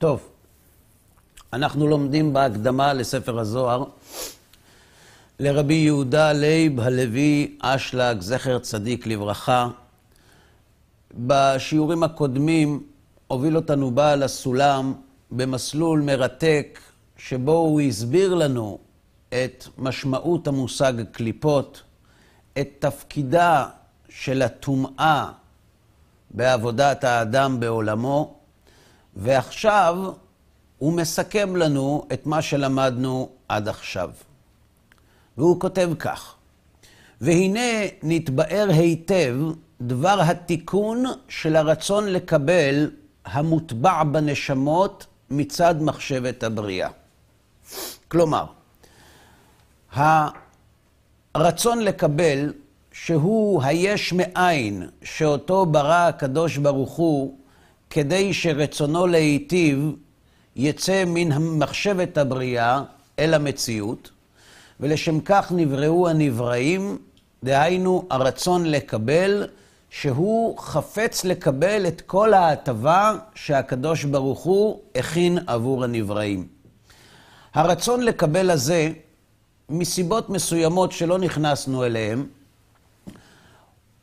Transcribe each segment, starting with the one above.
טוב, אנחנו לומדים בהקדמה לספר הזוהר לרבי יהודה לייב הלוי אשלג, זכר צדיק לברכה. בשיעורים הקודמים הוביל אותנו בעל הסולם במסלול מרתק, שבו הוא הסביר לנו את משמעות המושג קליפות, את תפקידה של הטומאה בעבודת האדם בעולמו, ועכשיו הוא מסכם לנו את מה שלמדנו עד עכשיו. והוא כותב כך: והנה נתבאר היטב דבר התיקון של הרצון לקבל המוטבע בנשמות מצד מחשבת הבריאה. כלומר, הרצון לקבל, שהוא היש מאין, שאותו ברא הקדוש ברוך הוא, כדי שרצונו להיטיב יצא מן מחשבת הבריאה אל המציאות, ולשם כך נבראו הנבראים, דהיינו הרצון לקבל, שהוא חפץ לקבל את כל ההטבה שהקדוש ברוך הוא הכין עבור הנבראים. הרצון לקבל הזה, מסיבות מסוימות שלא נכנסנו אליהן,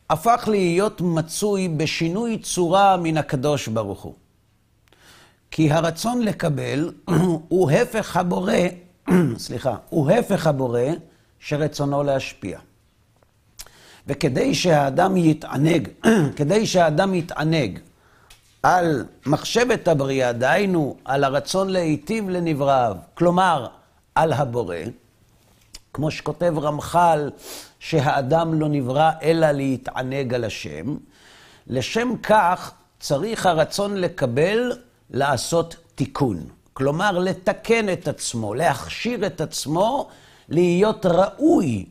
הפך להיות מצוי בשינוי צורה מן הקדוש ברוך הוא. כי הרצון לקבל הוא הפך הבורא, סליחה, הוא הפך הבורא שרצונו להשפיע. וכדי שהאדם יתענג, כדי שהאדם יתענג על מחשבת הבריאה, דהיינו, על הרצון להיטיב לנבראיו, כלומר, על הבורא, כמו שכותב רמח"ל, שהאדם לא נברא אלא להתענג על השם, לשם כך צריך הרצון לקבל לעשות תיקון. כלומר, לתקן את עצמו, להכשיר את עצמו, להיות ראוי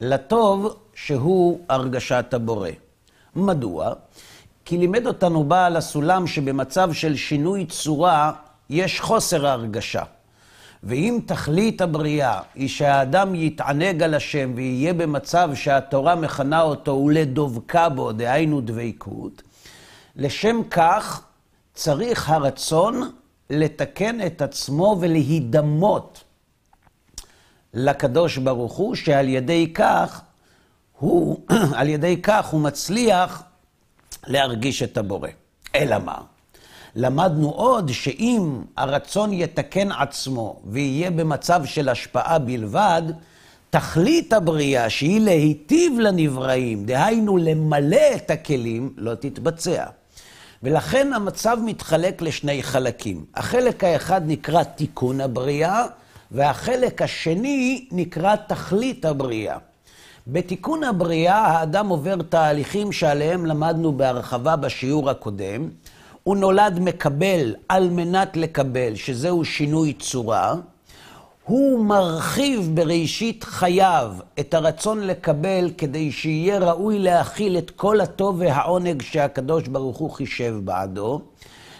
לטוב שהוא הרגשת הבורא. מדוע? כי לימד אותנו בעל הסולם שבמצב של שינוי צורה יש חוסר הרגשה. ואם תכלית הבריאה היא שהאדם יתענג על השם ויהיה במצב שהתורה מכנה אותו ולדבקה בו, דהיינו דבקות, לשם כך צריך הרצון לתקן את עצמו ולהידמות לקדוש ברוך הוא, שעל ידי כך הוא, על ידי כך הוא מצליח להרגיש את הבורא. אלא מה? למדנו עוד שאם הרצון יתקן עצמו ויהיה במצב של השפעה בלבד, תכלית הבריאה, שהיא להיטיב לנבראים, דהיינו למלא את הכלים, לא תתבצע. ולכן המצב מתחלק לשני חלקים. החלק האחד נקרא תיקון הבריאה, והחלק השני נקרא תכלית הבריאה. בתיקון הבריאה האדם עובר תהליכים שעליהם למדנו בהרחבה בשיעור הקודם. הוא נולד מקבל על מנת לקבל, שזהו שינוי צורה. הוא מרחיב בראשית חייו את הרצון לקבל כדי שיהיה ראוי להכיל את כל הטוב והעונג שהקדוש ברוך הוא חישב בעדו.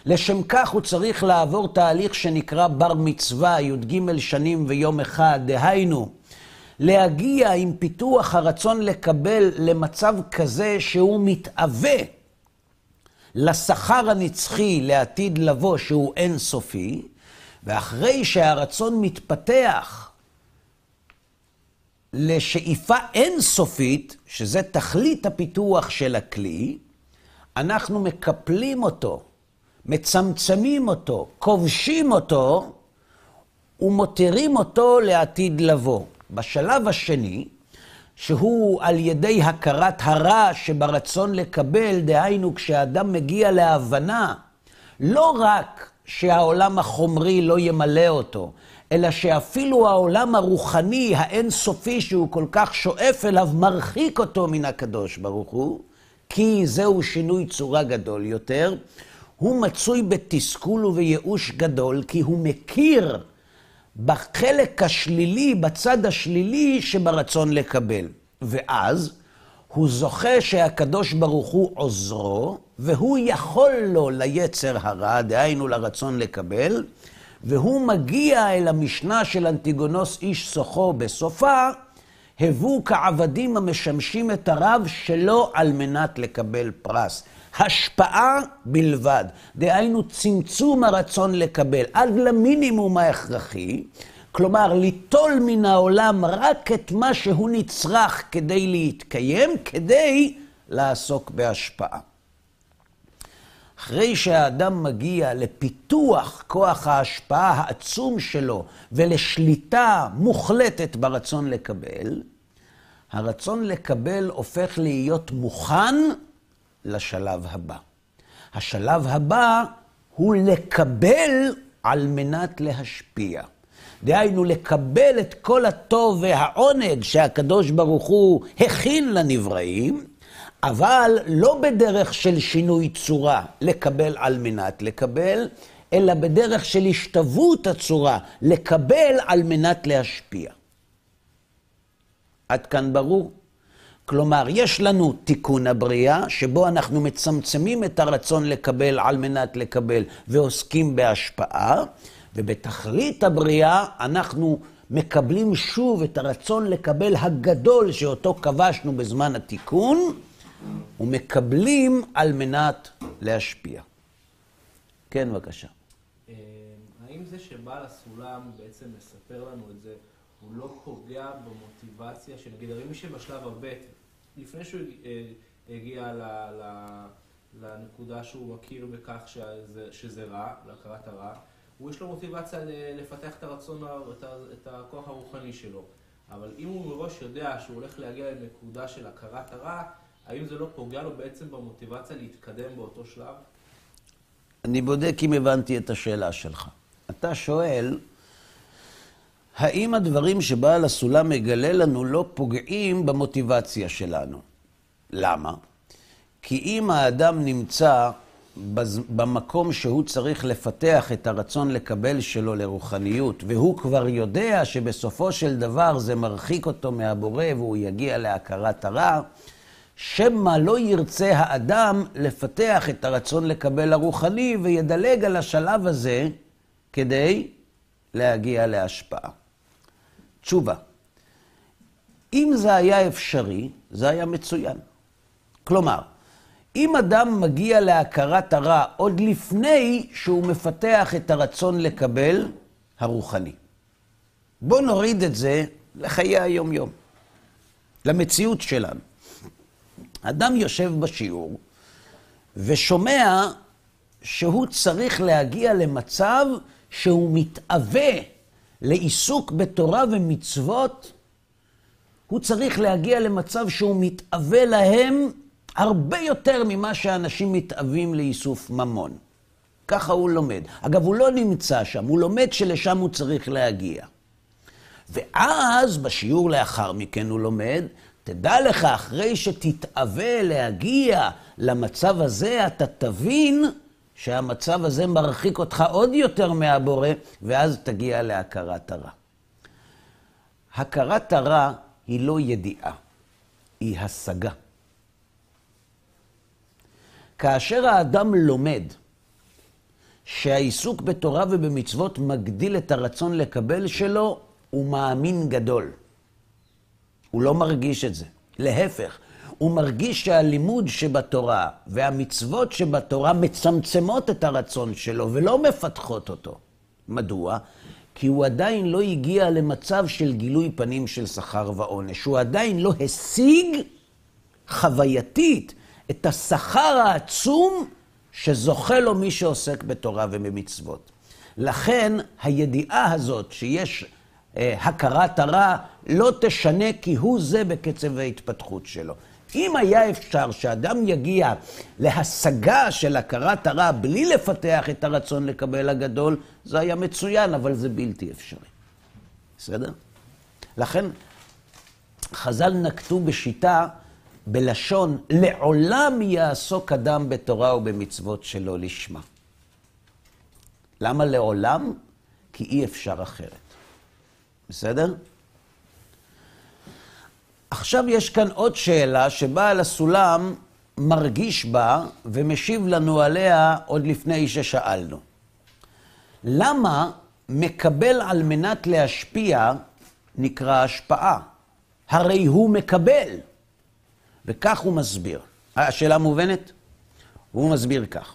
לשם כך הוא צריך לעבור תהליך שנקרא בר מצווה, י"ג שנים ויום אחד, דהיינו, להגיע עם פיתוח הרצון לקבל למצב כזה שהוא מתאווה לשכר הנצחי לעתיד לבוא שהוא אינסופי, ואחרי שהרצון מתפתח לשאיפה אינסופית, שזה תכלית הפיתוח של הכלי, אנחנו מקפלים אותו, מצמצמים אותו, כובשים אותו ומותירים אותו לעתיד לבוא. בשלב השני, שהוא על ידי הכרת הרע שברצון לקבל, דהיינו כשאדם מגיע להבנה, לא רק שהעולם החומרי לא ימלא אותו, אלא שאפילו העולם הרוחני האינסופי שהוא כל כך שואף אליו, מרחיק אותו מן הקדוש ברוך הוא, כי זהו שינוי צורה גדול יותר. הוא מצוי בתסכול ובייאוש גדול, כי הוא מכיר בחלק השלילי, בצד השלילי שברצון לקבל. ואז הוא זוכה שהקדוש ברוך הוא עוזרו, והוא יכול לו ליצר הרע, דהיינו לרצון לקבל, והוא מגיע אל המשנה של אנטיגונוס איש סוחו בסופה, הבו כעבדים המשמשים את הרב שלו על מנת לקבל פרס. השפעה בלבד. דהיינו צמצום הרצון לקבל עד למינימום ההכרחי, כלומר ליטול מן העולם רק את מה שהוא נצרך כדי להתקיים, כדי לעסוק בהשפעה. אחרי שהאדם מגיע לפיתוח כוח ההשפעה העצום שלו ולשליטה מוחלטת ברצון לקבל, הרצון לקבל הופך להיות מוכן לשלב הבא. השלב הבא הוא לקבל על מנת להשפיע. דהיינו, לקבל את כל הטוב והעונג שהקדוש ברוך הוא הכין לנבראים, אבל לא בדרך של שינוי צורה, לקבל על מנת לקבל, אלא בדרך של השתוות הצורה, לקבל על מנת להשפיע. עד כאן ברור? כלומר, יש לנו תיקון הבריאה, שבו אנחנו מצמצמים את הרצון לקבל על מנת לקבל ועוסקים בהשפעה, ובתכלית הבריאה אנחנו מקבלים שוב את הרצון לקבל הגדול שאותו כבשנו בזמן התיקון, ומקבלים על מנת להשפיע. כן, בבקשה. אה, האם זה שבעל הסולם בעצם מספר לנו את זה, הוא לא פוגע במוטיבציה, שנגיד, הרי מי שבשלב הב', לפני שהוא אה, הגיע ל, ל, לנקודה שהוא מכיר בכך שזה, שזה רע, להכרת הרע, הוא יש לו מוטיבציה לפתח את הרצון, את הכוח הרוחני שלו. אבל אם הוא מראש יודע שהוא הולך להגיע לנקודה של הכרת הרע, האם זה לא פוגע לו בעצם במוטיבציה להתקדם באותו שלב? אני בודק אם הבנתי את השאלה שלך. אתה שואל, האם הדברים שבעל הסולם מגלה לנו לא פוגעים במוטיבציה שלנו? למה? כי אם האדם נמצא במקום שהוא צריך לפתח את הרצון לקבל שלו לרוחניות, והוא כבר יודע שבסופו של דבר זה מרחיק אותו מהבורא והוא יגיע להכרת הרע, שמא לא ירצה האדם לפתח את הרצון לקבל הרוחני וידלג על השלב הזה כדי להגיע להשפעה. תשובה, אם זה היה אפשרי, זה היה מצוין. כלומר, אם אדם מגיע להכרת הרע עוד לפני שהוא מפתח את הרצון לקבל הרוחני. בואו נוריד את זה לחיי היום-יום, למציאות שלנו. אדם יושב בשיעור ושומע שהוא צריך להגיע למצב שהוא מתאווה לעיסוק בתורה ומצוות, הוא צריך להגיע למצב שהוא מתאווה להם הרבה יותר ממה שאנשים מתאווים לאיסוף ממון. ככה הוא לומד. אגב, הוא לא נמצא שם, הוא לומד שלשם הוא צריך להגיע. ואז, בשיעור לאחר מכן הוא לומד, תדע לך, אחרי שתתאווה להגיע למצב הזה, אתה תבין שהמצב הזה מרחיק אותך עוד יותר מהבורא, ואז תגיע להכרת הרע. הכרת הרע היא לא ידיעה, היא השגה. כאשר האדם לומד שהעיסוק בתורה ובמצוות מגדיל את הרצון לקבל שלו, הוא מאמין גדול. הוא לא מרגיש את זה. להפך, הוא מרגיש שהלימוד שבתורה והמצוות שבתורה מצמצמות את הרצון שלו ולא מפתחות אותו. מדוע? כי הוא עדיין לא הגיע למצב של גילוי פנים של שכר ועונש. הוא עדיין לא השיג חווייתית את השכר העצום שזוכה לו מי שעוסק בתורה ובמצוות. לכן הידיעה הזאת שיש אה, הכרת הרע לא תשנה כהוא זה בקצב ההתפתחות שלו. אם היה אפשר שאדם יגיע להשגה של הכרת הרע בלי לפתח את הרצון לקבל הגדול, זה היה מצוין, אבל זה בלתי אפשרי. בסדר? לכן חז"ל נקטו בשיטה, בלשון, לעולם יעסוק אדם בתורה ובמצוות שלא לשמה. למה לעולם? כי אי אפשר אחרת. בסדר? עכשיו יש כאן עוד שאלה שבעל הסולם מרגיש בה ומשיב לנו עליה עוד לפני ששאלנו. למה מקבל על מנת להשפיע נקרא השפעה? הרי הוא מקבל. וכך הוא מסביר. השאלה מובנת? והוא מסביר כך: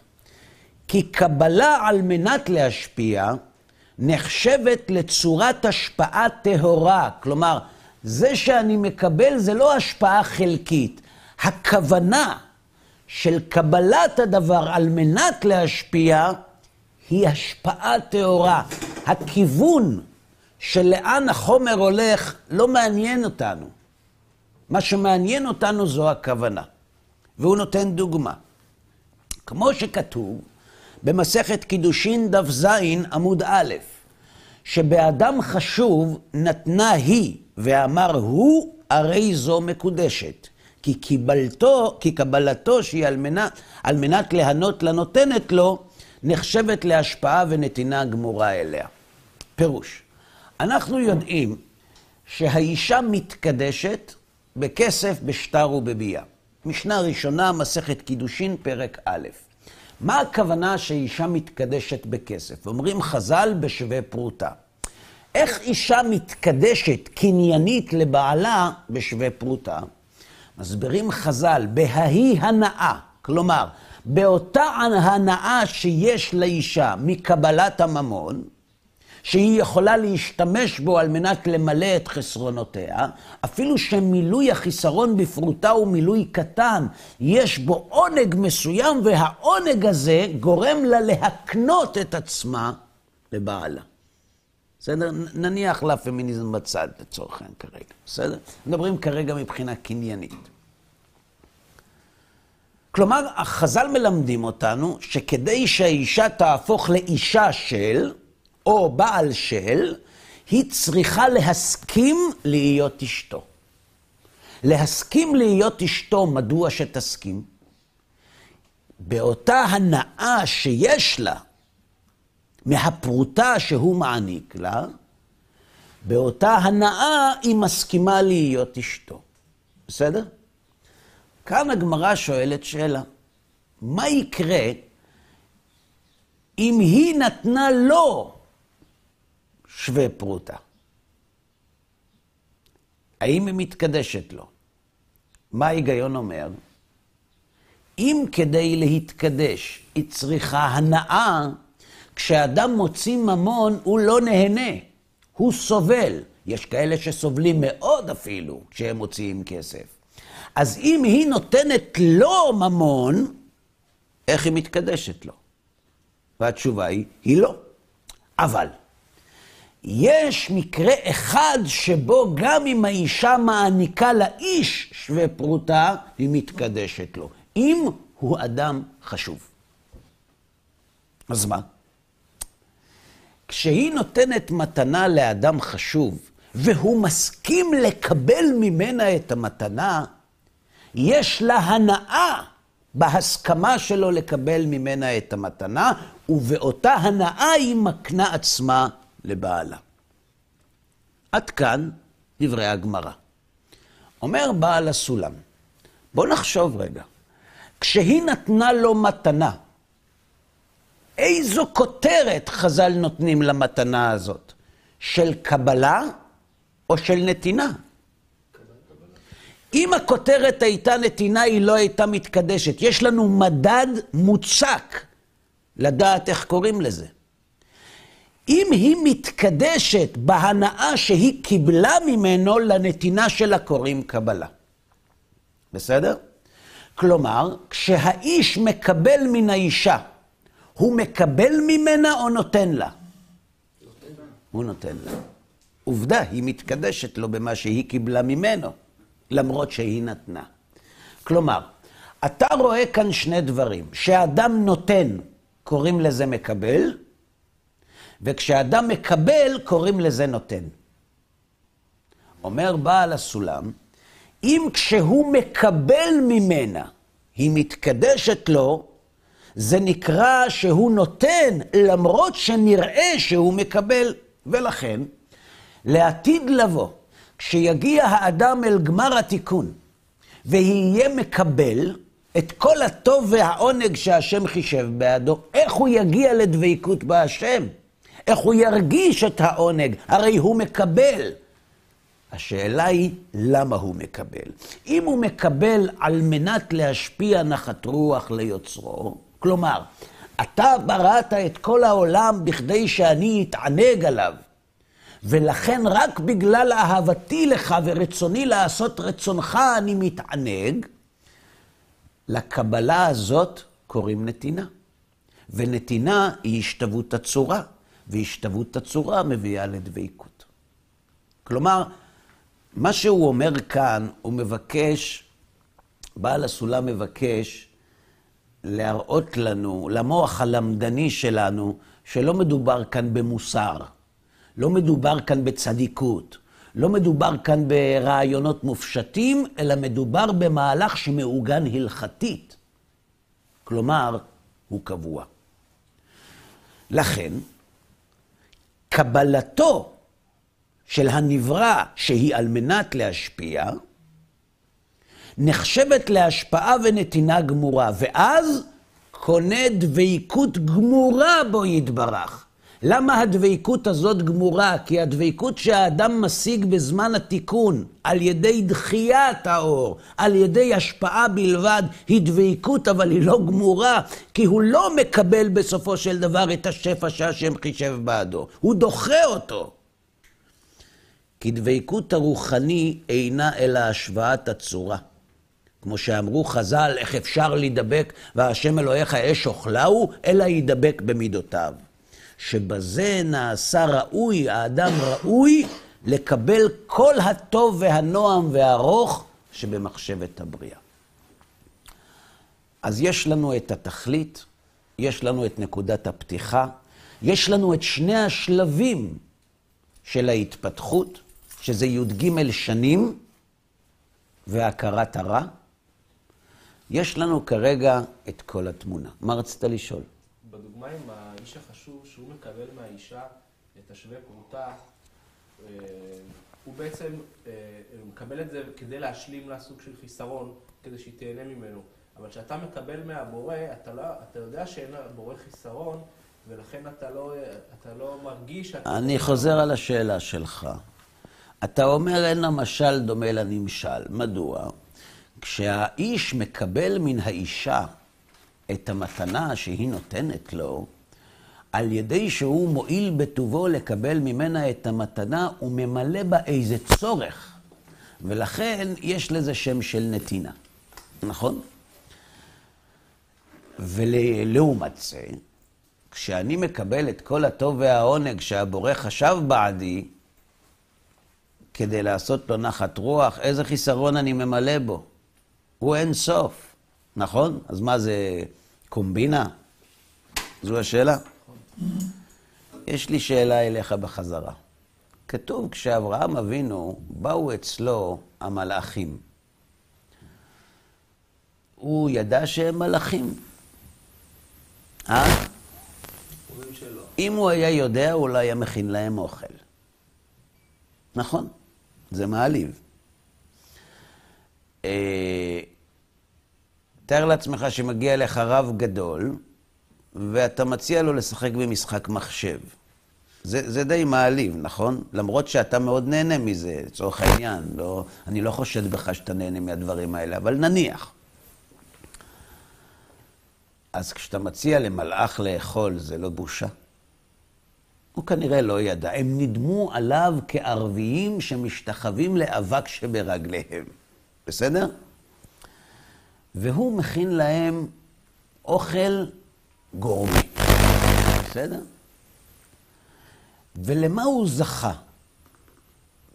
כי קבלה על מנת להשפיע נחשבת לצורת השפעה טהורה. כלומר, זה שאני מקבל זה לא השפעה חלקית. הכוונה של קבלת הדבר על מנת להשפיע היא השפעה טהורה. הכיוון של לאן החומר הולך לא מעניין אותנו. מה שמעניין אותנו זו הכוונה. והוא נותן דוגמה. כמו שכתוב במסכת קידושין דף ז עמוד א', שבאדם חשוב נתנה היא ואמר הוא, הרי זו מקודשת. כי קיבלתו, כי קבלתו שהיא על מנת, על מנת להנות לנותנת לו, נחשבת להשפעה ונתינה גמורה אליה. פירוש, אנחנו יודעים שהאישה מתקדשת בכסף, בשטר ובביאה. משנה ראשונה, מסכת קידושין, פרק א'. מה הכוונה שאישה מתקדשת בכסף? אומרים חז"ל בשווה פרוטה. איך אישה מתקדשת קניינית לבעלה בשווה פרוטה? מסבירים חז"ל, בההיא הנאה, כלומר, באותה הנאה שיש לאישה מקבלת הממון, שהיא יכולה להשתמש בו על מנת למלא את חסרונותיה, אפילו שמילוי החיסרון בפרוטה הוא מילוי קטן, יש בו עונג מסוים, והעונג הזה גורם לה להקנות את עצמה לבעלה. בסדר? נניח לפמיניזם בצד לצורך העניין כרגע, בסדר? מדברים כרגע מבחינה קניינית. כלומר, החז"ל מלמדים אותנו שכדי שהאישה תהפוך לאישה של, או בעל של, היא צריכה להסכים להיות אשתו. להסכים להיות אשתו, מדוע שתסכים? באותה הנאה שיש לה מהפרוטה שהוא מעניק לה, באותה הנאה היא מסכימה להיות אשתו. בסדר? כאן הגמרא שואלת שאלה, מה יקרה אם היא נתנה לו שווה פרוטה? האם היא מתקדשת לו? מה ההיגיון אומר? אם כדי להתקדש היא צריכה הנאה, כשאדם מוציא ממון הוא לא נהנה, הוא סובל. יש כאלה שסובלים מאוד אפילו כשהם מוציאים כסף. אז אם היא נותנת לו ממון, איך היא מתקדשת לו? והתשובה היא, היא לא. אבל יש מקרה אחד שבו גם אם האישה מעניקה לאיש שווה פרוטה, היא מתקדשת לו. אם הוא אדם חשוב. אז מה? כשהיא נותנת מתנה לאדם חשוב, והוא מסכים לקבל ממנה את המתנה, יש לה הנאה בהסכמה שלו לקבל ממנה את המתנה, ובאותה הנאה היא מקנה עצמה לבעלה. עד כאן דברי הגמרא. אומר בעל הסולם, בוא נחשוב רגע, כשהיא נתנה לו מתנה, איזו כותרת חז"ל נותנים למתנה הזאת? של קבלה או של נתינה? אם הכותרת הייתה נתינה, היא לא הייתה מתקדשת. יש לנו מדד מוצק לדעת איך קוראים לזה. אם היא מתקדשת בהנאה שהיא קיבלה ממנו, לנתינה שלה קוראים קבלה. בסדר? כלומר, כשהאיש מקבל מן האישה, הוא מקבל ממנה או נותן לה? הוא נותן לה. עובדה, היא מתקדשת לו במה שהיא קיבלה ממנו. למרות שהיא נתנה. כלומר, אתה רואה כאן שני דברים. כשאדם נותן, קוראים לזה מקבל, וכשאדם מקבל, קוראים לזה נותן. אומר בעל הסולם, אם כשהוא מקבל ממנה, היא מתקדשת לו, זה נקרא שהוא נותן, למרות שנראה שהוא מקבל. ולכן, לעתיד לבוא, כשיגיע האדם אל גמר התיקון, ויהיה מקבל את כל הטוב והעונג שהשם חישב בעדו, איך הוא יגיע לדבקות בהשם? איך הוא ירגיש את העונג? הרי הוא מקבל. השאלה היא, למה הוא מקבל? אם הוא מקבל על מנת להשפיע נחת רוח ליוצרו, כלומר, אתה בראת את כל העולם בכדי שאני אתענג עליו, ולכן רק בגלל אהבתי לך ורצוני לעשות רצונך אני מתענג, לקבלה הזאת קוראים נתינה. ונתינה היא השתוות הצורה, והשתוות הצורה מביאה לדבקות. כלומר, מה שהוא אומר כאן, הוא מבקש, בעל הסולם מבקש להראות לנו, למוח הלמדני שלנו, שלא מדובר כאן במוסר, לא מדובר כאן בצדיקות, לא מדובר כאן ברעיונות מופשטים, אלא מדובר במהלך שמעוגן הלכתית. כלומר, הוא קבוע. לכן, קבלתו של הנברא שהיא על מנת להשפיע, נחשבת להשפעה ונתינה גמורה, ואז קונה דבקות גמורה בו יתברך. למה הדבקות הזאת גמורה? כי הדבקות שהאדם משיג בזמן התיקון, על ידי דחיית האור, על ידי השפעה בלבד, היא דבקות, אבל היא לא גמורה, כי הוא לא מקבל בסופו של דבר את השפע שהשם חישב בעדו, הוא דוחה אותו. כי דבקות הרוחני אינה אלא השוואת הצורה. כמו שאמרו חז"ל, איך אפשר להידבק והשם אלוהיך אש אוכלהו, אלא ידבק במידותיו. שבזה נעשה ראוי, האדם ראוי, לקבל כל הטוב והנועם והארוך שבמחשבת הבריאה. אז יש לנו את התכלית, יש לנו את נקודת הפתיחה, יש לנו את שני השלבים של ההתפתחות, שזה י"ג שנים והכרת הרע. יש לנו כרגע את כל התמונה. מה רצית לשאול? בדוגמה עם האיש החשוב, שהוא מקבל מהאישה את השווה פרוטה, אה, הוא בעצם אה, מקבל את זה כדי להשלים לה סוג של חיסרון, כדי שהיא תהנה ממנו. אבל כשאתה מקבל מהבורא, אתה, לא, אתה יודע שאין לבורא חיסרון, ולכן אתה לא, אתה לא מרגיש... אני חוזר על השאלה שלך. אתה אומר אין המשל דומה לנמשל. מדוע? כשהאיש מקבל מן האישה את המתנה שהיא נותנת לו, על ידי שהוא מועיל בטובו לקבל ממנה את המתנה, הוא ממלא בה איזה צורך. ולכן יש לזה שם של נתינה, נכון? ולעומת זה, כשאני מקבל את כל הטוב והעונג שהבורא חשב בעדי, כדי לעשות לו נחת רוח, איזה חיסרון אני ממלא בו? הוא אין סוף, נכון? אז מה זה קומבינה? זו השאלה. יש לי שאלה אליך בחזרה. כתוב, כשאברהם אבינו, באו אצלו המלאכים. הוא ידע שהם מלאכים. אה? אם הוא היה יודע, הוא לא היה מכין להם אוכל. נכון, זה מעליב. אה, תאר לעצמך שמגיע אליך רב גדול, ואתה מציע לו לשחק במשחק מחשב. זה, זה די מעליב, נכון? למרות שאתה מאוד נהנה מזה, לצורך העניין. לא, אני לא חושד בך שאתה נהנה מהדברים האלה, אבל נניח. אז כשאתה מציע למלאך לאכול, זה לא בושה? הוא כנראה לא ידע. הם נדמו עליו כערביים שמשתחווים לאבק שברגליהם. בסדר? והוא מכין להם אוכל גורמי. בסדר? ולמה הוא זכה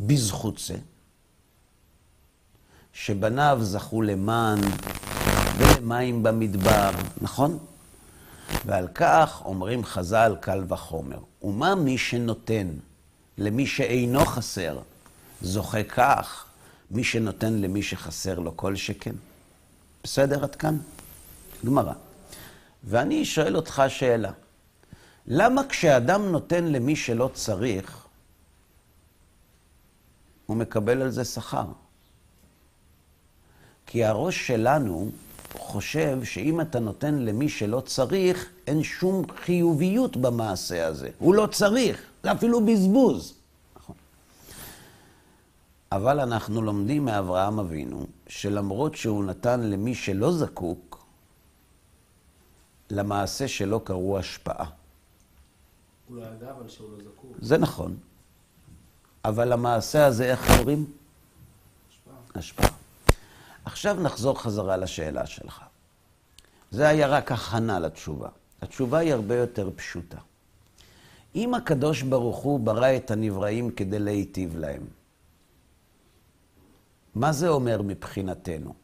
בזכות זה? שבניו זכו למן ולמים במדבר, נכון? ועל כך אומרים חז"ל קל וחומר. ומה מי שנותן למי שאינו חסר, זוכה כך, מי שנותן למי שחסר לו כל שכן. בסדר עד כאן? גמרא. ואני שואל אותך שאלה. למה כשאדם נותן למי שלא צריך, הוא מקבל על זה שכר? כי הראש שלנו חושב שאם אתה נותן למי שלא צריך, אין שום חיוביות במעשה הזה. הוא לא צריך, זה אפילו בזבוז. אבל אנחנו לומדים מאברהם אבינו, שלמרות שהוא נתן למי שלא זקוק, למעשה שלא קראו השפעה. הוא לא ידע אבל שהוא לא זקוק. זה נכון. אבל למעשה הזה, איך קוראים? השפעה. השפעה. עכשיו נחזור חזרה לשאלה שלך. זה היה רק הכנה לתשובה. התשובה היא הרבה יותר פשוטה. אם הקדוש ברוך הוא ברא את הנבראים כדי להיטיב להם, מה זה אומר מבחינתנו?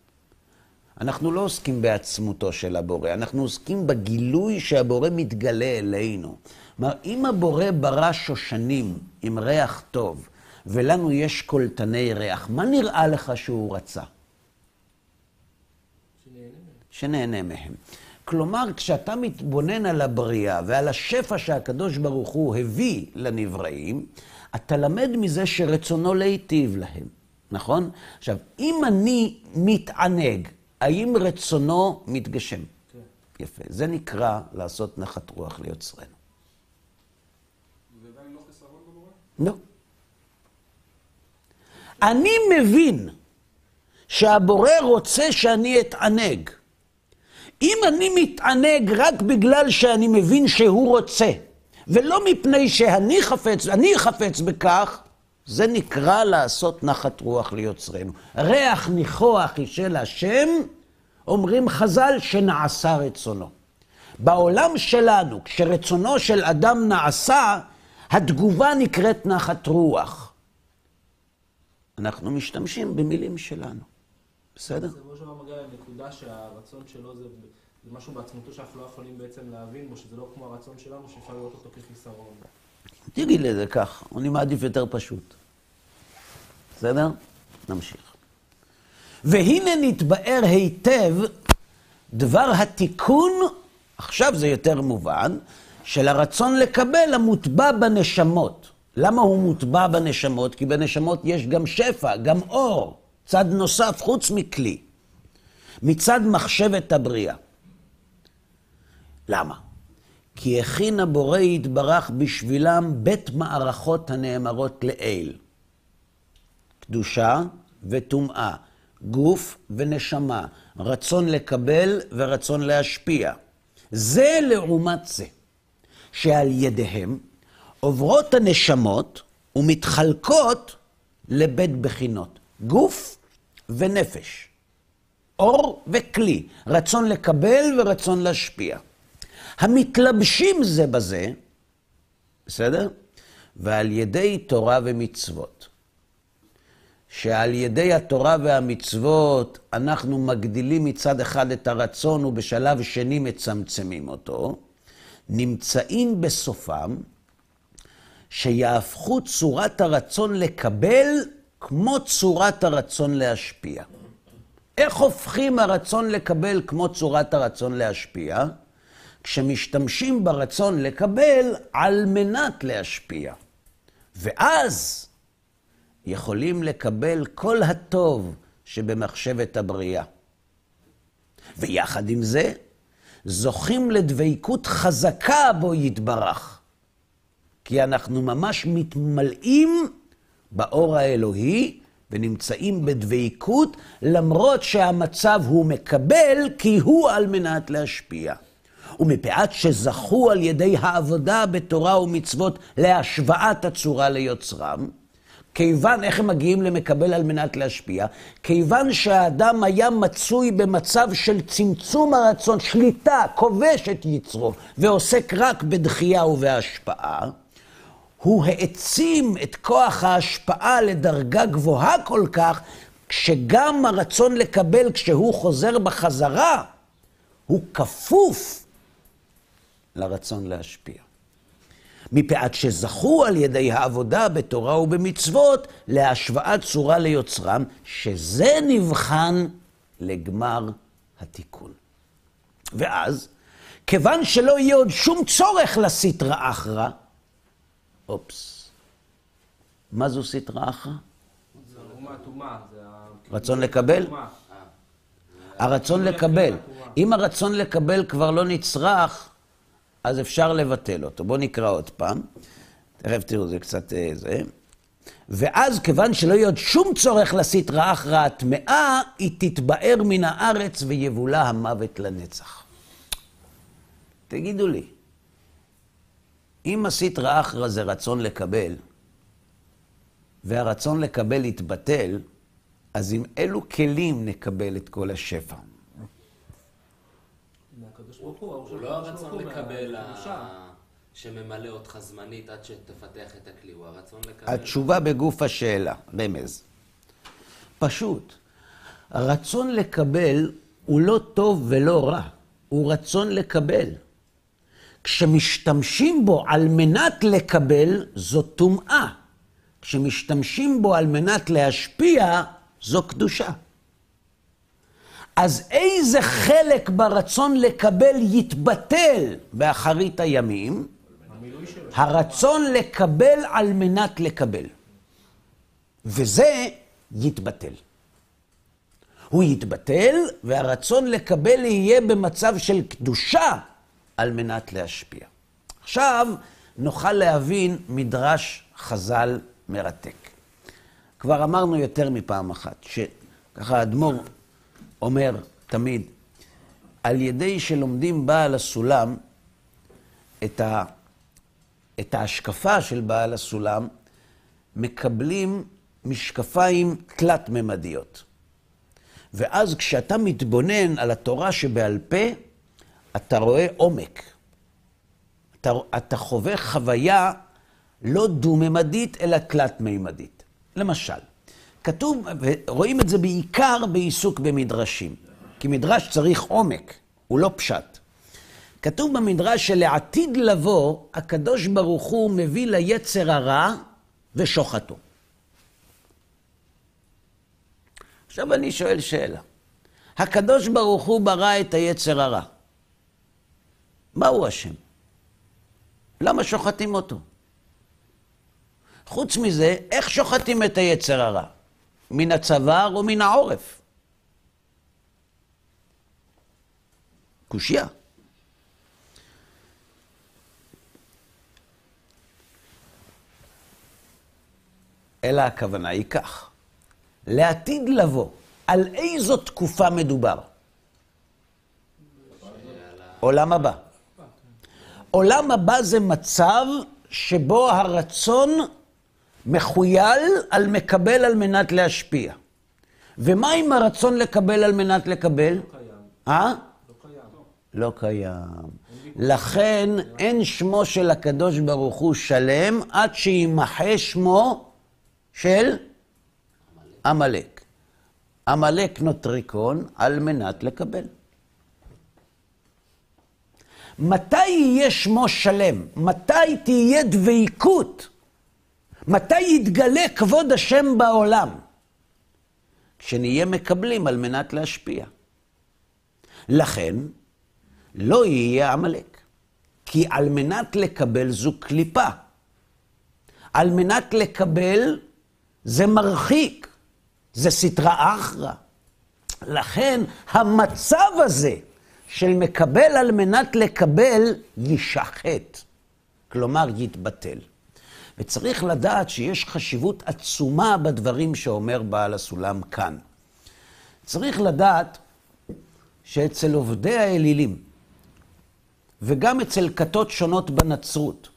אנחנו לא עוסקים בעצמותו של הבורא, אנחנו עוסקים בגילוי שהבורא מתגלה אלינו. כלומר, אם הבורא ברא שושנים עם ריח טוב, ולנו יש קולטני ריח, מה נראה לך שהוא רצה? שנהנה מהם. שנהנה מהם. כלומר, כשאתה מתבונן על הבריאה ועל השפע שהקדוש ברוך הוא הביא לנבראים, אתה למד מזה שרצונו להיטיב להם, נכון? עכשיו, אם אני מתענג, האם רצונו מתגשם? כן. יפה. זה נקרא לעשות נחת רוח ליוצרנו. זה עדיין לא חיסרון בבורא? לא. אני מבין שהבורא רוצה שאני אתענג. אם אני מתענג רק בגלל שאני מבין שהוא רוצה, ולא מפני שאני חפץ, אני חפץ בכך, זה נקרא לעשות נחת רוח ליוצרנו. ריח ניחוח היא של השם, אומרים חז"ל שנעשה רצונו. בעולם שלנו, כשרצונו של אדם נעשה, התגובה נקראת נחת רוח. אנחנו משתמשים במילים שלנו, בסדר? בסופו של דבר מגיע לנקודה שהרצון שלו זה, זה משהו בעצמותו שאנחנו לא יכולים בעצם להבין בו, שזה לא כמו הרצון שלנו, שאפשר לראות אותו כחיסרון. תגיד לזה כך, אני מעדיף יותר פשוט. בסדר? נמשיך. והנה נתבאר היטב דבר התיקון, עכשיו זה יותר מובן, של הרצון לקבל המוטבע בנשמות. למה הוא מוטבע בנשמות? כי בנשמות יש גם שפע, גם אור, צד נוסף חוץ מכלי. מצד מחשבת הבריאה. למה? כי הכין הבורא יתברך בשבילם בית מערכות הנאמרות לעיל. קדושה וטומאה, גוף ונשמה, רצון לקבל ורצון להשפיע. זה לעומת זה, שעל ידיהם עוברות הנשמות ומתחלקות לבית בחינות, גוף ונפש, אור וכלי, רצון לקבל ורצון להשפיע. המתלבשים זה בזה, בסדר? ועל ידי תורה ומצוות. שעל ידי התורה והמצוות אנחנו מגדילים מצד אחד את הרצון ובשלב שני מצמצמים אותו, נמצאים בסופם שיהפכו צורת הרצון לקבל כמו צורת הרצון להשפיע. איך הופכים הרצון לקבל כמו צורת הרצון להשפיע? כשמשתמשים ברצון לקבל על מנת להשפיע. ואז יכולים לקבל כל הטוב שבמחשבת הבריאה. ויחד עם זה, זוכים לדבקות חזקה בו יתברך. כי אנחנו ממש מתמלאים באור האלוהי ונמצאים בדבקות, למרות שהמצב הוא מקבל, כי הוא על מנת להשפיע. ומפאת שזכו על ידי העבודה בתורה ומצוות להשוואת הצורה ליוצרם, כיוון, איך הם מגיעים למקבל על מנת להשפיע? כיוון שהאדם היה מצוי במצב של צמצום הרצון, שליטה, כובש את יצרו, ועוסק רק בדחייה ובהשפעה, הוא העצים את כוח ההשפעה לדרגה גבוהה כל כך, כשגם הרצון לקבל, כשהוא חוזר בחזרה, הוא כפוף לרצון להשפיע. מפאת שזכו על ידי העבודה בתורה ובמצוות להשוואת צורה ליוצרם, שזה נבחן לגמר התיקון. ואז, כיוון שלא יהיה עוד שום צורך לסטרא אחרא, אופס, מה זו סטרא אחרא? רצון לקבל? אטומה. הרצון לקבל. אם הרצון לקבל כבר לא נצרך, אז אפשר לבטל אותו. בואו נקרא עוד פעם. תכף תראו, זה קצת אה, זה. ואז, כיוון שלא יהיה עוד שום צורך להסית רעה אחרא טמאה, היא תתבאר מן הארץ ויבולע המוות לנצח. תגידו לי, אם מסית רעה אחרא זה רצון לקבל, והרצון לקבל יתבטל, אז עם אילו כלים נקבל את כל השפע? הוא, הוא לא הרצון לקבל ה- שממלא אותך זמנית עד שתפתח את הכלי, הוא הרצון לקבל. התשובה בגוף השאלה, רמז. פשוט, הרצון לקבל הוא לא טוב ולא רע, הוא רצון לקבל. כשמשתמשים בו על מנת לקבל, זו טומאה. כשמשתמשים בו על מנת להשפיע, זו קדושה. אז איזה חלק ברצון לקבל יתבטל באחרית הימים? הרצון לקבל על מנת לקבל. וזה יתבטל. הוא יתבטל, והרצון לקבל יהיה במצב של קדושה על מנת להשפיע. עכשיו נוכל להבין מדרש חז"ל מרתק. כבר אמרנו יותר מפעם אחת, שככה האדמו"ר אומר תמיד, על ידי שלומדים בעל הסולם את, ה, את ההשקפה של בעל הסולם, מקבלים משקפיים תלת-ממדיות. ואז כשאתה מתבונן על התורה שבעל פה, אתה רואה עומק. אתה, אתה חווה חוויה לא דו-ממדית, אלא תלת-ממדית. למשל, כתוב, ורואים את זה בעיקר בעיסוק במדרשים, כי מדרש צריך עומק, הוא לא פשט. כתוב במדרש שלעתיד לבוא, הקדוש ברוך הוא מביא ליצר הרע ושוחטו. עכשיו אני שואל שאלה. הקדוש ברוך הוא ברא את היצר הרע. מה הוא אשם? למה שוחטים אותו? חוץ מזה, איך שוחטים את היצר הרע? מן הצוואר או מן העורף? קושייה. אלא הכוונה היא כך, לעתיד לבוא, על איזו תקופה מדובר? עולם הבא. עולם הבא זה מצב שבו הרצון מחויל על מקבל על מנת להשפיע. ומה עם הרצון לקבל על מנת לקבל? לא קיים. אה? לא קיים. לא קיים. לכן אין שמו של הקדוש ברוך הוא שלם עד שימחה שמו של עמלק. עמלק נוטריקון על מנת לקבל. מתי יהיה שמו שלם? מתי תהיה דבקות? מתי יתגלה כבוד השם בעולם? כשנהיה מקבלים על מנת להשפיע. לכן, לא יהיה עמלק. כי על מנת לקבל זו קליפה. על מנת לקבל זה מרחיק, זה סטרא אחרא. לכן המצב הזה של מקבל על מנת לקבל יישחט, כלומר יתבטל. וצריך לדעת שיש חשיבות עצומה בדברים שאומר בעל הסולם כאן. צריך לדעת שאצל עובדי האלילים, וגם אצל כתות שונות בנצרות,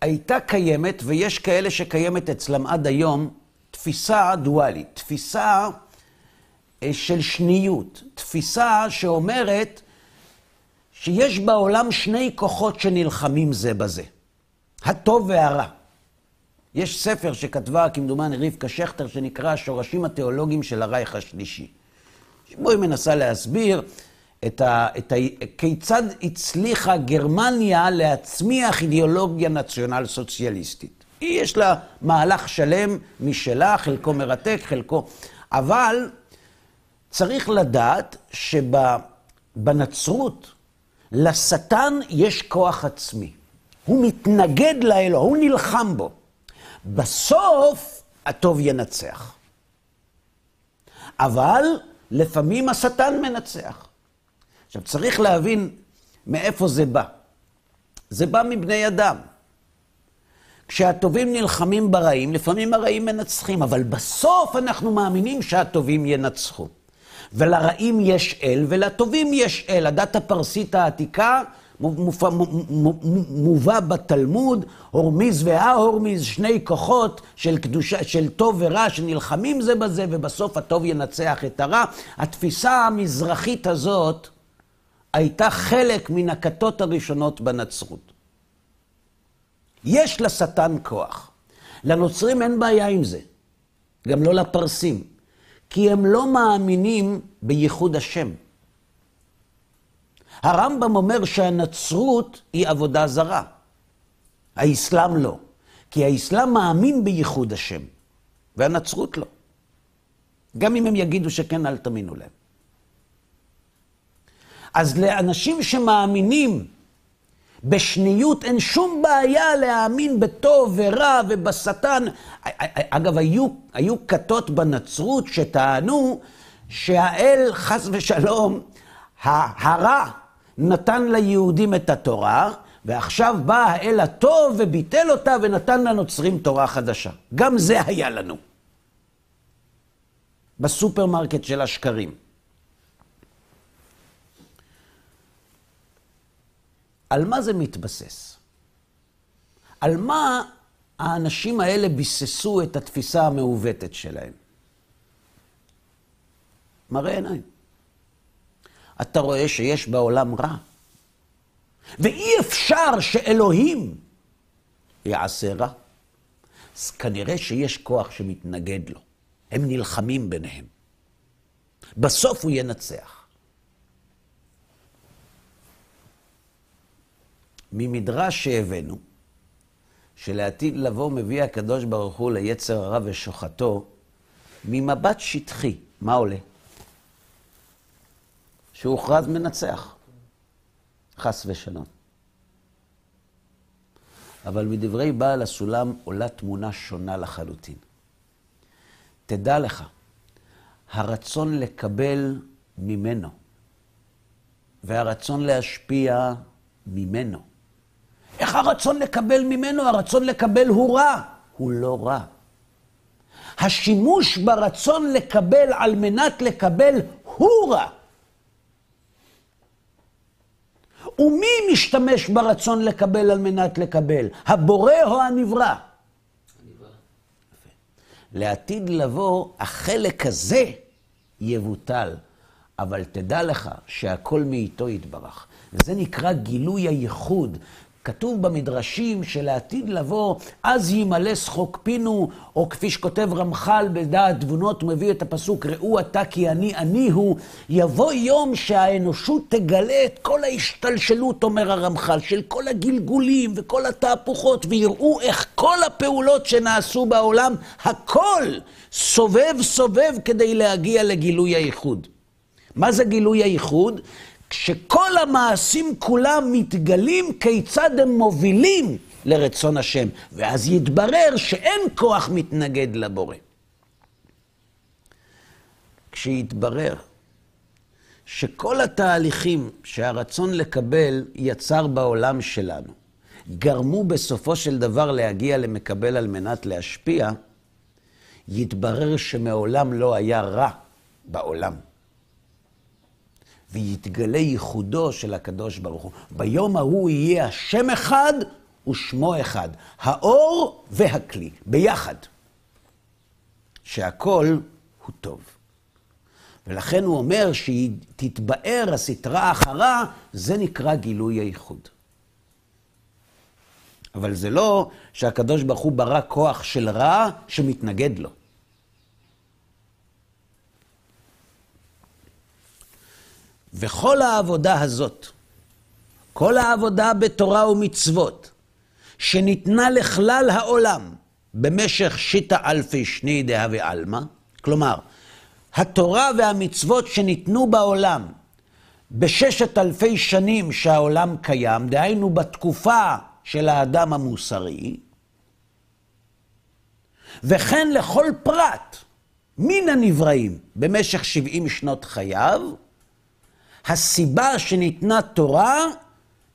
הייתה קיימת, ויש כאלה שקיימת אצלם עד היום, תפיסה דואלית, תפיסה אה, של שניות, תפיסה שאומרת שיש בעולם שני כוחות שנלחמים זה בזה, הטוב והרע. יש ספר שכתבה, כמדומני, רבקה שכטר, שנקרא השורשים התיאולוגיים של הרייך השלישי. שבו היא מנסה להסביר את ה, את ה, כיצד הצליחה גרמניה להצמיח אידיאולוגיה נציונל סוציאליסטית. יש לה מהלך שלם משלה, חלקו מרתק, חלקו... אבל צריך לדעת שבנצרות לשטן יש כוח עצמי. הוא מתנגד לאלוה, הוא נלחם בו. בסוף הטוב ינצח. אבל לפעמים השטן מנצח. עכשיו, צריך להבין מאיפה זה בא. זה בא מבני אדם. כשהטובים נלחמים ברעים, לפעמים הרעים מנצחים, אבל בסוף אנחנו מאמינים שהטובים ינצחו. ולרעים יש אל, ולטובים יש אל. הדת הפרסית העתיקה מובא בתלמוד, הורמיז וההורמיז, שני כוחות של קדושה, של טוב ורע שנלחמים זה בזה, ובסוף הטוב ינצח את הרע. התפיסה המזרחית הזאת הייתה חלק מן הכתות הראשונות בנצרות. יש לשטן כוח. לנוצרים אין בעיה עם זה, גם לא לפרסים, כי הם לא מאמינים בייחוד השם. הרמב"ם אומר שהנצרות היא עבודה זרה. האסלאם לא. כי האסלאם מאמין בייחוד השם, והנצרות לא. גם אם הם יגידו שכן, אל תאמינו להם. אז לאנשים שמאמינים בשניות אין שום בעיה להאמין בטוב ורע ובשטן. אגב, היו, היו כתות בנצרות שטענו שהאל, חס ושלום, הרע נתן ליהודים את התורה, ועכשיו בא האל הטוב וביטל אותה ונתן לנוצרים תורה חדשה. גם זה היה לנו. בסופרמרקט של השקרים. על מה זה מתבסס? על מה האנשים האלה ביססו את התפיסה המעוותת שלהם? מראה עיניים. אתה רואה שיש בעולם רע. ואי אפשר שאלוהים יעשה רע. אז כנראה שיש כוח שמתנגד לו. הם נלחמים ביניהם. בסוף הוא ינצח. ממדרש שהבאנו, שלעתיד לבוא מביא הקדוש ברוך הוא ליצר הרע ושוחטו, ממבט שטחי, מה עולה? שהוכרז מנצח, חס ושלום. אבל מדברי בעל הסולם עולה תמונה שונה לחלוטין. תדע לך, הרצון לקבל ממנו והרצון להשפיע ממנו. איך הרצון לקבל ממנו? הרצון לקבל הוא רע. הוא לא רע. השימוש ברצון לקבל על מנת לקבל הוא רע. ומי משתמש ברצון לקבל על מנת לקבל? הבורא או הנברא? לעתיד לבוא, החלק הזה יבוטל. אבל תדע לך שהכל מאיתו יתברך. וזה נקרא גילוי הייחוד. כתוב במדרשים שלעתיד לבוא, אז ימלא שחוק פינו, או כפי שכותב רמח"ל בדעת תבונות, הוא מביא את הפסוק, ראו אתה כי אני אני הוא, יבוא יום שהאנושות תגלה את כל ההשתלשלות, אומר הרמח"ל, של כל הגלגולים וכל התהפוכות, ויראו איך כל הפעולות שנעשו בעולם, הכל סובב סובב כדי להגיע לגילוי הייחוד. מה זה גילוי הייחוד? כשכל המעשים כולם מתגלים כיצד הם מובילים לרצון השם, ואז יתברר שאין כוח מתנגד לבורא. כשיתברר שכל התהליכים שהרצון לקבל יצר בעולם שלנו, גרמו בסופו של דבר להגיע למקבל על מנת להשפיע, יתברר שמעולם לא היה רע בעולם. ויתגלה ייחודו של הקדוש ברוך הוא. ביום ההוא יהיה השם אחד ושמו אחד, האור והכלי, ביחד. שהכל הוא טוב. ולכן הוא אומר שהיא תתבאר הסטרה אחרה, זה נקרא גילוי הייחוד. אבל זה לא שהקדוש ברוך הוא ברא כוח של רע שמתנגד לו. וכל העבודה הזאת, כל העבודה בתורה ומצוות, שניתנה לכלל העולם במשך שיטה אלפי שני דעה ועלמא, כלומר, התורה והמצוות שניתנו בעולם בששת אלפי שנים שהעולם קיים, דהיינו בתקופה של האדם המוסרי, וכן לכל פרט מן הנבראים במשך שבעים שנות חייו, הסיבה שניתנה תורה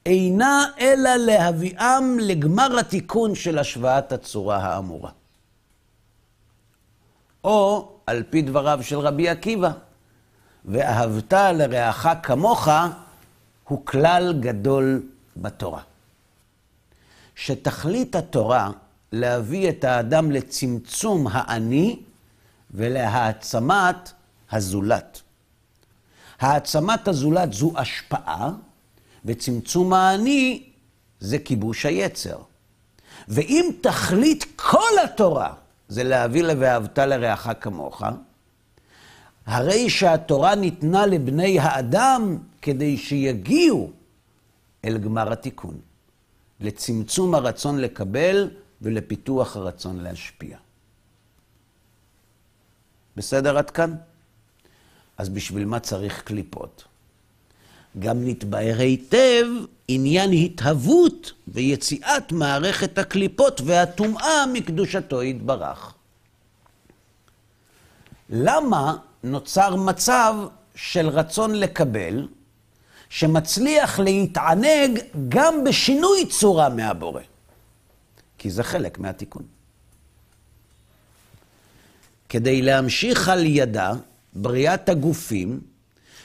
אינה אלא להביאם לגמר התיקון של השוואת הצורה האמורה. או, על פי דבריו של רבי עקיבא, ואהבת לרעך כמוך, הוא כלל גדול בתורה. שתכלית התורה להביא את האדם לצמצום האני ולהעצמת הזולת. העצמת הזולת זו השפעה, וצמצום האני זה כיבוש היצר. ואם תכלית כל התורה זה להביא ל"ואהבת לרעך כמוך", הרי שהתורה ניתנה לבני האדם כדי שיגיעו אל גמר התיקון, לצמצום הרצון לקבל ולפיתוח הרצון להשפיע. בסדר עד כאן? אז בשביל מה צריך קליפות? גם נתבהר היטב עניין התהוות ויציאת מערכת הקליפות והטומאה מקדושתו יתברך. למה נוצר מצב של רצון לקבל, שמצליח להתענג גם בשינוי צורה מהבורא? כי זה חלק מהתיקון. כדי להמשיך על ידה בריאת הגופים,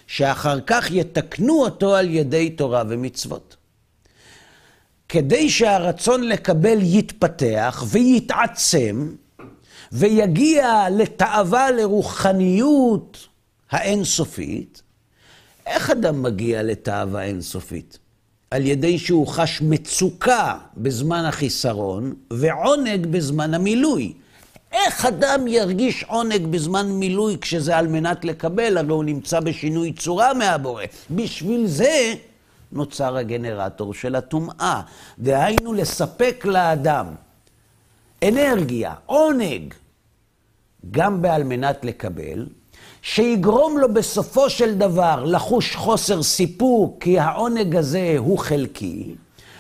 שאחר כך יתקנו אותו על ידי תורה ומצוות. כדי שהרצון לקבל יתפתח ויתעצם, ויגיע לתאווה לרוחניות האינסופית, איך אדם מגיע לתאווה אינסופית? על ידי שהוא חש מצוקה בזמן החיסרון ועונג בזמן המילוי. איך אדם ירגיש עונג בזמן מילוי כשזה על מנת לקבל, הרי הוא נמצא בשינוי צורה מהבורא. בשביל זה נוצר הגנרטור של הטומאה. דהיינו, לספק לאדם אנרגיה, עונג, גם בעל מנת לקבל, שיגרום לו בסופו של דבר לחוש חוסר סיפוק, כי העונג הזה הוא חלקי,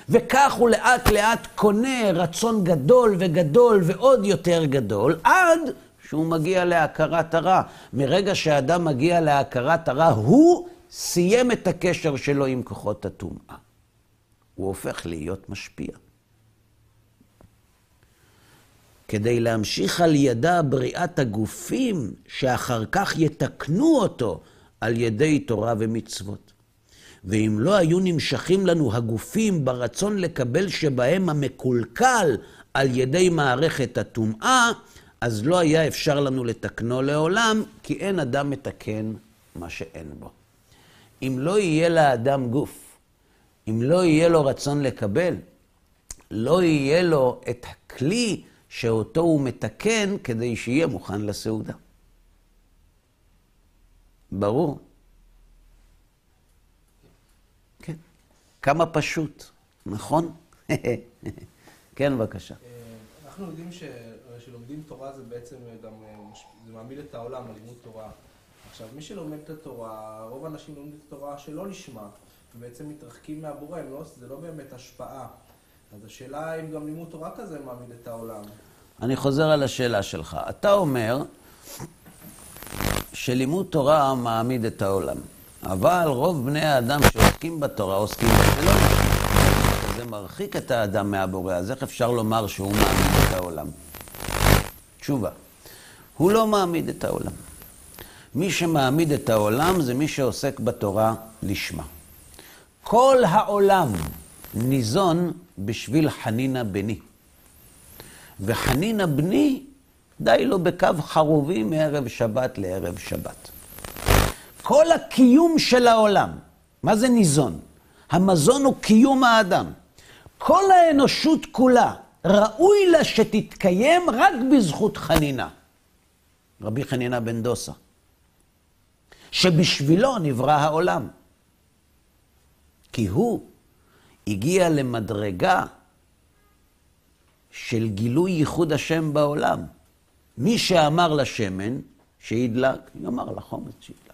וכך הוא לאט לאט קונה רצון גדול וגדול ועוד יותר גדול, עד שהוא מגיע להכרת הרע. מרגע שאדם מגיע להכרת הרע, הוא סיים את הקשר שלו עם כוחות הטומאה. הוא הופך להיות משפיע. כדי להמשיך על ידה בריאת הגופים, שאחר כך יתקנו אותו על ידי תורה ומצוות. ואם לא היו נמשכים לנו הגופים ברצון לקבל שבהם המקולקל על ידי מערכת הטומאה, אז לא היה אפשר לנו לתקנו לעולם, כי אין אדם מתקן מה שאין בו. אם לא יהיה לאדם גוף, אם לא יהיה לו רצון לקבל, לא יהיה לו את הכלי שאותו הוא מתקן כדי שיהיה מוכן לסעודה. ברור. כמה פשוט, נכון? כן, בבקשה. אה, אנחנו יודעים שלומדים תורה זה בעצם גם, אה, זה מעמיד את העולם, הלימוד תורה. עכשיו, מי שלומד את התורה, רוב האנשים לומדים את התורה שלא לשמה, ובעצם מתרחקים מהבורא, לא, זה לא באמת השפעה. אז השאלה אם גם לימוד תורה כזה מעמיד את העולם. אני חוזר על השאלה שלך. אתה אומר שלימוד תורה מעמיד את העולם, אבל רוב בני האדם שעוסקים בתורה עוסקים לא זה מרחיק את האדם מהבורא, אז איך אפשר לומר שהוא מעמיד את העולם? תשובה, הוא לא מעמיד את העולם. מי שמעמיד את העולם זה מי שעוסק בתורה לשמה. כל העולם ניזון בשביל חנינה בני. וחנינה בני, די לו בקו חרובי מערב שבת לערב שבת. כל הקיום של העולם, מה זה ניזון? המזון הוא קיום האדם. כל האנושות כולה, ראוי לה שתתקיים רק בזכות חנינה. רבי חנינה בן דוסה, שבשבילו נברא העולם. כי הוא הגיע למדרגה של גילוי ייחוד השם בעולם. מי שאמר לשמן שידלק, יאמר לחומץ שידלק.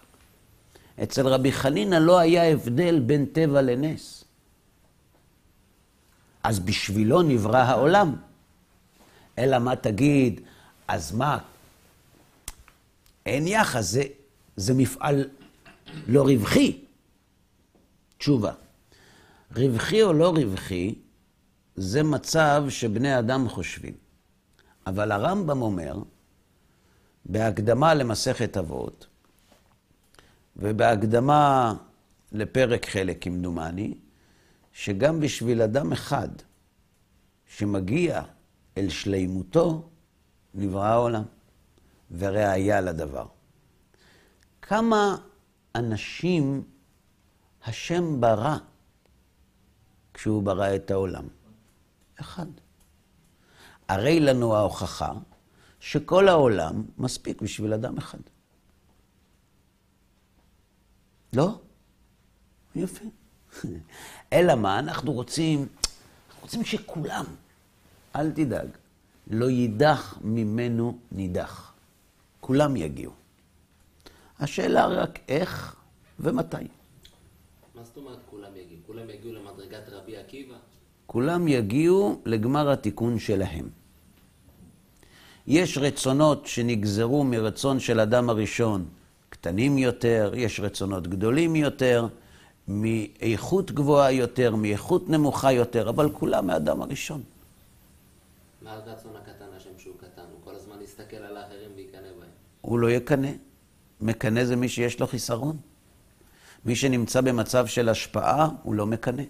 אצל רבי חנינא לא היה הבדל בין טבע לנס. אז בשבילו נברא העולם. אלא מה תגיד, אז מה? אין יחס, זה, זה מפעל לא רווחי. תשובה, רווחי או לא רווחי, זה מצב שבני אדם חושבים. אבל הרמב"ם אומר, בהקדמה למסכת אבות, ובהקדמה לפרק חלק, כמדומני, שגם בשביל אדם אחד שמגיע אל שלימותו, נברא העולם, וראיה לדבר. כמה אנשים השם ברא כשהוא ברא את העולם? אחד. הרי לנו ההוכחה שכל העולם מספיק בשביל אדם אחד. לא? יפה. אלא מה, אנחנו רוצים, אנחנו רוצים שכולם, אל תדאג, לא יידח ממנו נידח. כולם יגיעו. השאלה רק איך ומתי. מה זאת אומרת כולם יגיעו? כולם יגיעו למדרגת רבי עקיבא? כולם יגיעו לגמר התיקון שלהם. יש רצונות שנגזרו מרצון של אדם הראשון, קטנים יותר, יש רצונות גדולים יותר, מאיכות גבוהה יותר, מאיכות נמוכה יותר, אבל כולם מאדם הראשון. מה הרצון הקטן השם שהוא קטן? הוא כל הזמן יסתכל על האחרים ויקנא בהם. הוא לא יקנא. מקנא זה מי שיש לו חיסרון. מי שנמצא במצב של השפעה, הוא לא מקנא.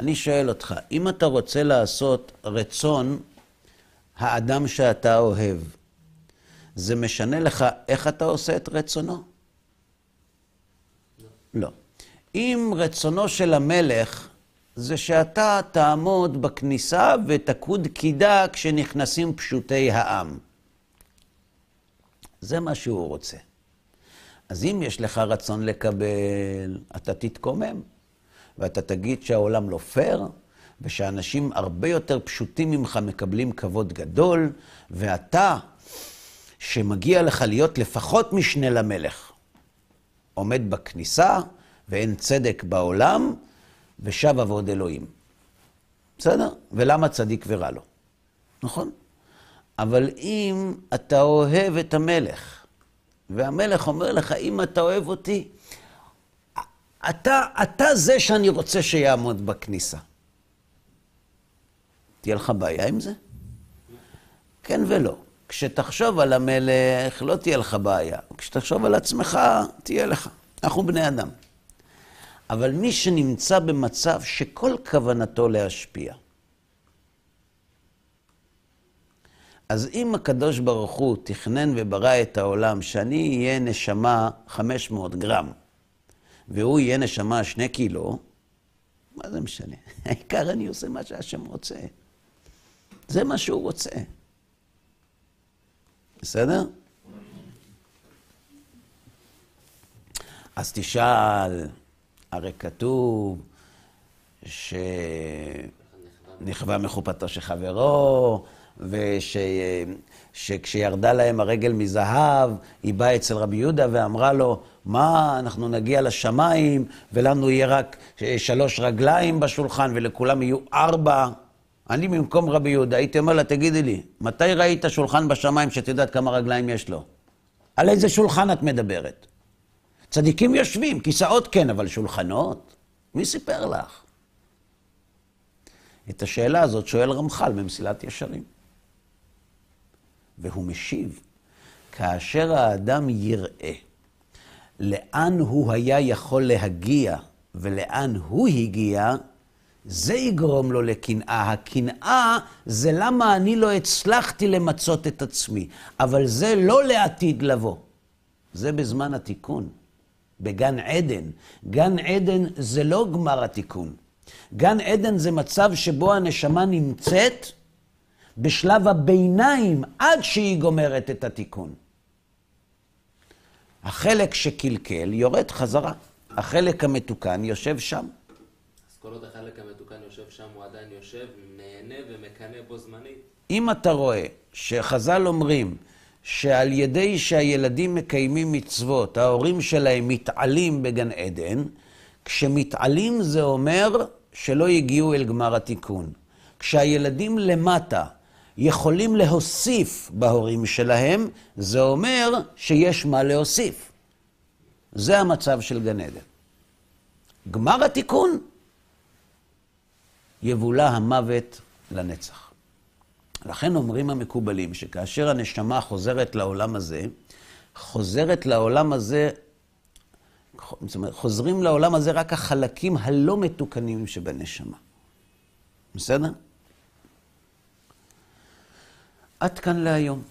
אני שואל אותך, אם אתה רוצה לעשות רצון האדם שאתה אוהב, זה משנה לך איך אתה עושה את רצונו? לא. אם רצונו של המלך זה שאתה תעמוד בכניסה ותקוד קידה כשנכנסים פשוטי העם. זה מה שהוא רוצה. אז אם יש לך רצון לקבל, אתה תתקומם, ואתה תגיד שהעולם לא פייר, ושאנשים הרבה יותר פשוטים ממך מקבלים כבוד גדול, ואתה, שמגיע לך להיות לפחות משנה למלך, עומד בכניסה, ואין צדק בעולם, ושב אבוד אלוהים. בסדר? ולמה צדיק ורע לו? נכון? אבל אם אתה אוהב את המלך, והמלך אומר לך, אם אתה אוהב אותי, אתה, אתה זה שאני רוצה שיעמוד בכניסה. תהיה לך בעיה עם זה? כן ולא. כשתחשוב על המלך, לא תהיה לך בעיה. כשתחשוב על עצמך, תהיה לך. אנחנו בני אדם. אבל מי שנמצא במצב שכל כוונתו להשפיע, אז אם הקדוש ברוך הוא תכנן וברא את העולם שאני אהיה נשמה 500 גרם, והוא יהיה נשמה 2 קילו, מה זה משנה? העיקר אני עושה מה שהשם רוצה. זה מה שהוא רוצה. בסדר? אז תשאל, הרי כתוב שנכווה מחופתו של חברו, ושכשירדה להם הרגל מזהב, היא באה אצל רבי יהודה ואמרה לו, מה, אנחנו נגיע לשמיים, ולנו יהיה רק שלוש רגליים בשולחן, ולכולם יהיו ארבע. אני במקום רבי יהודה הייתי אומר לה, תגידי לי, מתי ראית שולחן בשמיים שאת יודעת כמה רגליים יש לו? על איזה שולחן את מדברת? צדיקים יושבים, כיסאות כן, אבל שולחנות? מי סיפר לך? את השאלה הזאת שואל רמח"ל במסילת ישרים. והוא משיב, כאשר האדם יראה לאן הוא היה יכול להגיע ולאן הוא הגיע, זה יגרום לו לקנאה. הקנאה זה למה אני לא הצלחתי למצות את עצמי, אבל זה לא לעתיד לבוא. זה בזמן התיקון, בגן עדן. גן עדן זה לא גמר התיקון. גן עדן זה מצב שבו הנשמה נמצאת בשלב הביניים עד שהיא גומרת את התיקון. החלק שקלקל יורד חזרה, החלק המתוקן יושב שם. כל עוד החלק המתוקן יושב שם, הוא עדיין יושב, נהנה ומקנא בו זמנית. אם אתה רואה שחז"ל אומרים שעל ידי שהילדים מקיימים מצוות, ההורים שלהם מתעלים בגן עדן, כשמתעלים זה אומר שלא הגיעו אל גמר התיקון. כשהילדים למטה יכולים להוסיף בהורים שלהם, זה אומר שיש מה להוסיף. זה המצב של גן עדן. גמר התיקון, יבולע המוות לנצח. לכן אומרים המקובלים שכאשר הנשמה חוזרת לעולם הזה, חוזרת לעולם הזה, זאת אומרת, חוזרים לעולם הזה רק החלקים הלא מתוקנים שבנשמה. בסדר? עד כאן להיום.